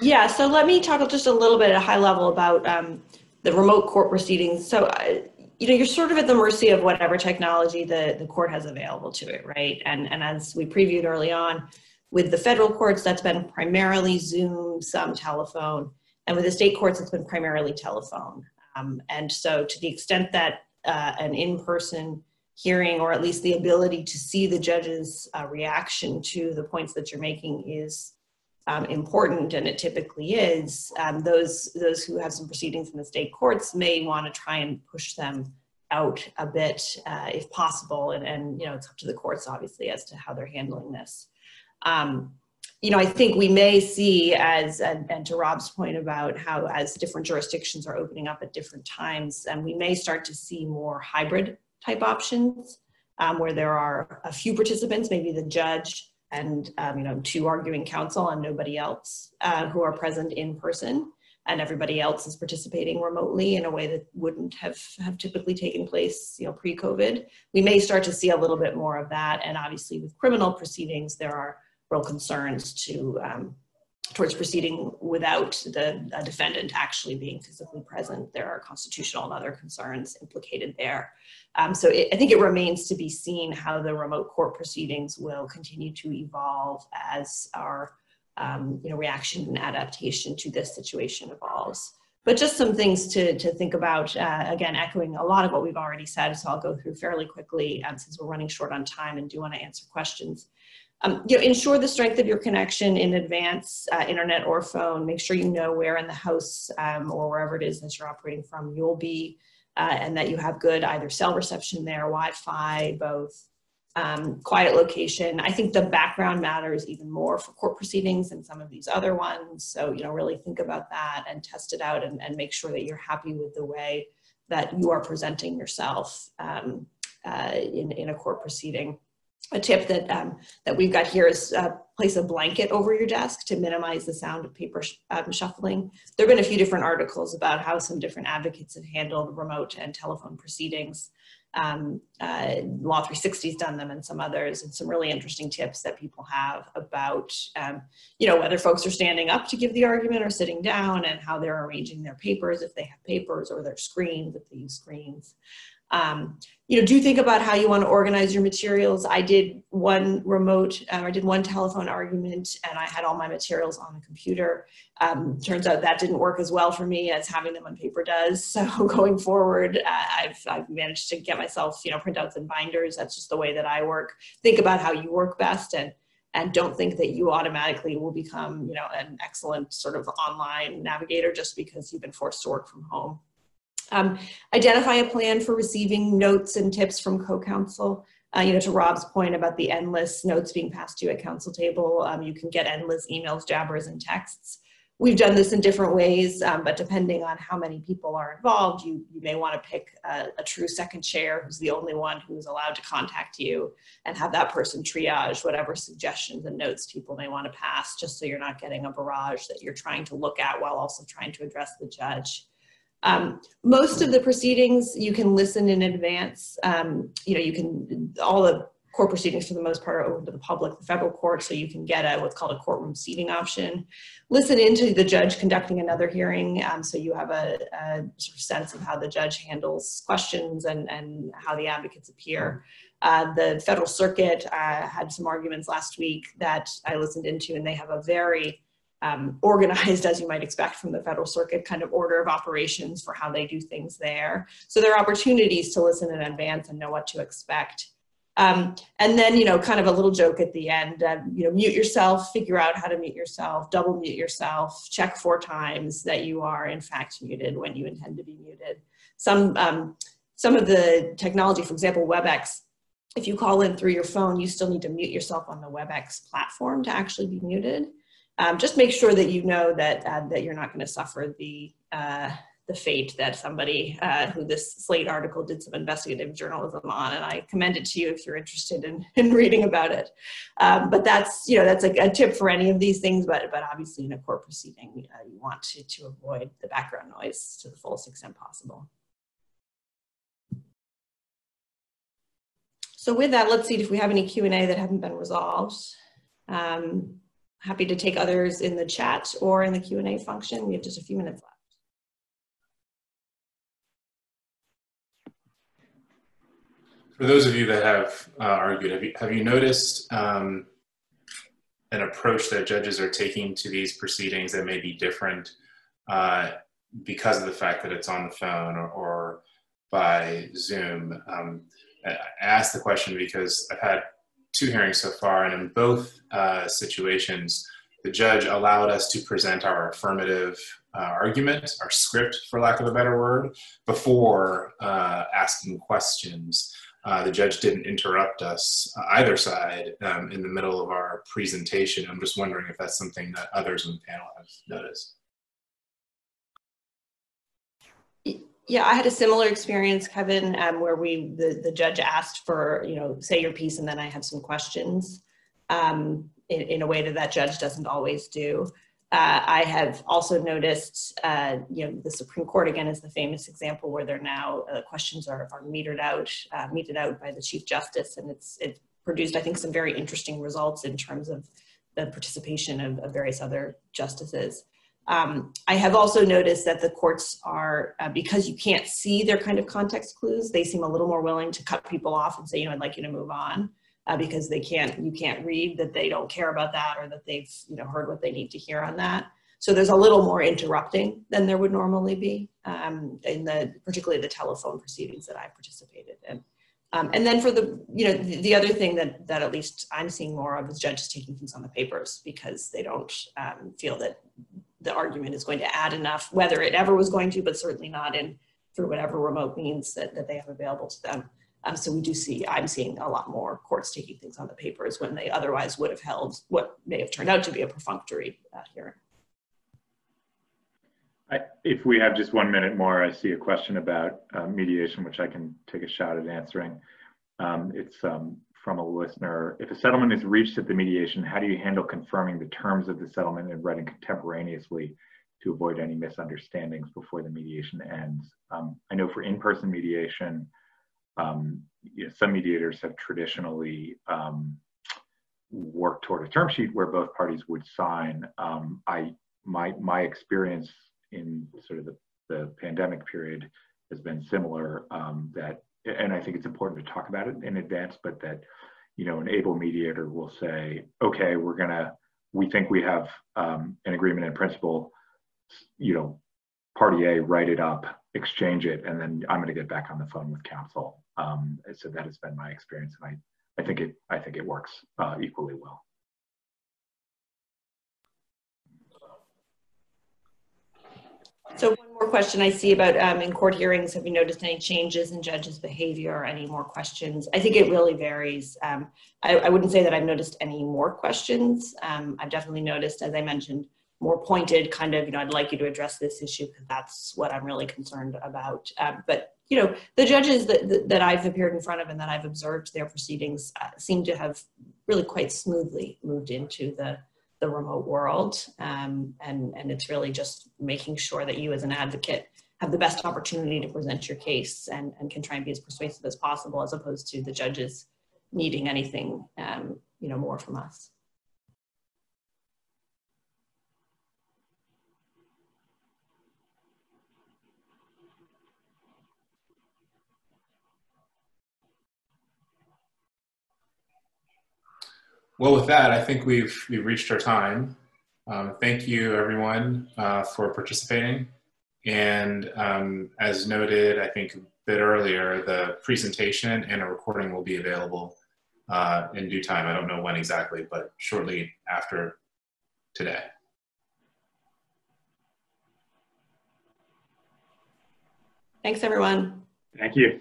Yeah. So let me talk just a little bit at a high level about um, the remote court proceedings. So. Uh, you know, you're sort of at the mercy of whatever technology the, the court has available to it, right? And, and as we previewed early on, with the federal courts, that's been primarily Zoom, some telephone. And with the state courts, it's been primarily telephone. Um, and so, to the extent that uh, an in person hearing, or at least the ability to see the judge's uh, reaction to the points that you're making, is um, important, and it typically is, um, those, those who have some proceedings in the state courts may want to try and push them out a bit uh, if possible. And, and, you know, it's up to the courts, obviously, as to how they're handling this. Um, you know, I think we may see as, and, and, to Rob's point about how as different jurisdictions are opening up at different times, and we may start to see more hybrid type options um, where there are a few participants, maybe the judge and, um, you know, two arguing counsel and nobody else uh, who are present in person and everybody else is participating remotely in a way that wouldn't have, have typically taken place, you know, pre-COVID. We may start to see a little bit more of that. And obviously with criminal proceedings, there are real concerns to um, towards proceeding without the defendant actually being physically present. There are constitutional and other concerns implicated there. Um, so it, I think it remains to be seen how the remote court proceedings will continue to evolve as our um, you know, reaction and adaptation to this situation evolves. But just some things to, to think about, uh, again, echoing a lot of what we've already said, so I'll go through fairly quickly um, since we're running short on time and do want to answer questions. Um, you know, ensure the strength of your connection in advance, uh, internet or phone. Make sure you know where in the house um, or wherever it is that you're operating from you'll be, uh, and that you have good either cell reception there, Wi-Fi, both. Um, quiet location. I think the background matters even more for court proceedings than some of these other ones. So, you know, really think about that and test it out and, and make sure that you're happy with the way that you are presenting yourself um, uh, in, in a court proceeding a tip that um, that we've got here is uh, place a blanket over your desk to minimize the sound of paper sh um, shuffling. There have been a few different articles about how some different advocates have handled remote and telephone proceedings. Um, uh, Law 360's done them and some others, and some really interesting tips that people have about, um, you know, whether folks are standing up to give the argument or sitting down and how they're arranging their papers if they have papers or their screens if they use screens. Um, you know, do think about how you want to organize your materials. I did one remote, uh, I did one telephone argument and I had all my materials on the computer. Um, turns out that didn't work as well for me as having them on paper does. So going forward, uh, I've, I've managed to get myself, you know, printouts and binders. That's just the way that I work. Think about how you work best and and don't think that you automatically will become, you know, an excellent sort of online navigator just because you've been forced to work from home. Um, identify a plan for receiving notes and tips from co-counsel. Uh, you know, to Rob's point about the endless notes being passed to you at counsel table, um, you can get endless emails, jabbers, and texts. We've done this in different ways, um, but depending on how many people are involved, you, you may want to pick a, a, true second chair who's the only one who's allowed to contact you and have that person triage whatever suggestions and notes people may want to pass, just so you're not getting a barrage that you're trying to look at while also trying to address the judge. Um, most of the proceedings you can listen in advance. Um, you know, you can, all the court proceedings for the most part are open to the public, the federal court, so you can get a what's called a courtroom seating option. Listen into the judge conducting another hearing, um, so you have a, a, sort of sense of how the judge handles questions and, and how the advocates appear. Uh, the federal circuit uh, had some arguments last week that I listened into, and they have a very um, organized, as you might expect from the federal circuit, kind of order of operations for how they do things there. So there are opportunities to listen in advance and know what to expect. Um, and then, you know, kind of a little joke at the end, uh, you know, mute yourself, figure out how to mute yourself, double mute yourself, check four times that you are in fact muted when you intend to be muted. Some, um, some of the technology, for example, WebEx, if you call in through your phone, you still need to mute yourself on the WebEx platform to actually be muted um, just make sure that you know that uh, that you're not going to suffer the uh, the fate that somebody uh, who this Slate article did some investigative journalism on, and I commend it to you if you're interested in, in reading about it. Um, but that's you know that's a, a, tip for any of these things, but but obviously in a court proceeding, uh, you want to to avoid the background noise to the fullest extent possible. So with that, let's see if we have any Q&A that haven't been resolved. Um, happy to take others in the chat or in the Q&A function. We have just a few minutes left. For those of you that have uh, argued, have you, have you noticed um, an approach that judges are taking to these proceedings that may be different uh, because of the fact that it's on the phone or, or by Zoom? Um, I asked the question because I've had two hearings so far, and in both uh, situations, the judge allowed us to present our affirmative uh, argument, our script, for lack of a better word, before uh, asking questions. Uh, the judge didn't interrupt us, uh, either side, um, in the middle of our presentation. I'm just wondering if that's something that others on the panel have noticed. Yeah, I had a similar experience, Kevin, um, where we the, the judge asked for, you know, say your piece and then I have some questions um, in, in, a way that that judge doesn't always do. Uh, I have also noticed, uh, you know, the Supreme Court again is the famous example where they're now uh, questions are, are metered out, uh, meted out by the Chief Justice, and it's it's produced, I think, some very interesting results in terms of the participation of, of various other justices. Um, I have also noticed that the courts are, uh, because you can't see their kind of context clues, they seem a little more willing to cut people off and say, you know, I'd like you to move on. Uh, because they can't, you can't read that they don't care about that or that they've, you know, heard what they need to hear on that. So there's a little more interrupting than there would normally be um, in the, particularly the telephone proceedings that I participated in. Um, and then for the, you know, the, the, other thing that, that at least I'm seeing more of is judges taking things on the papers because they don't um, feel that the argument is going to add enough, whether it ever was going to, but certainly not in through whatever remote means that, that they have available to them. Um, so we do see, I'm seeing a lot more courts taking things on the papers when they otherwise would have held what may have turned out to be a perfunctory uh, hearing. I, if we have just one minute more, I see a question about uh, mediation, which I can take a shot at answering. Um, it's um, from a listener. If a settlement is reached at the mediation, how do you handle confirming the terms of the settlement and writing contemporaneously to avoid any misunderstandings before the mediation ends? Um, I know for in-person mediation, um, you know, some mediators have traditionally um, worked toward a term sheet where both parties would sign. Um, I my my experience in sort of the, the pandemic period has been similar um, that and I think it's important to talk about it in advance, but that you know an able mediator will say, okay, we're gonna we think we have um, an agreement in principle, you know, party A write it up, exchange it, and then I'm gonna get back on the phone with counsel. Um, so that has been my experience, and I I think it I think it works uh, equally well. So one more question I see about um, in court hearings, have you noticed any changes in judges' behavior or any more questions? I think it really varies. Um, I, I, wouldn't say that I've noticed any more questions. Um, I've definitely noticed, as I mentioned, more pointed kind of, you know, I'd like you to address this issue because that's what I'm really concerned about. Um, but, you know, the judges that, that I've appeared in front of and that I've observed their proceedings uh, seem to have really quite smoothly moved into the the remote world. Um, and, and it's really just making sure that you as an advocate have the best opportunity to present your case and, and can try and be as persuasive as possible as opposed to the judges needing anything um, you know, more from us. Well, with that, I think we've we've reached our time. Um, thank you, everyone, uh, for participating. And um, as noted, I think a bit earlier, the presentation and a recording will be available uh, in due time. I don't know when exactly, but shortly after today. Thanks, everyone. Thank you.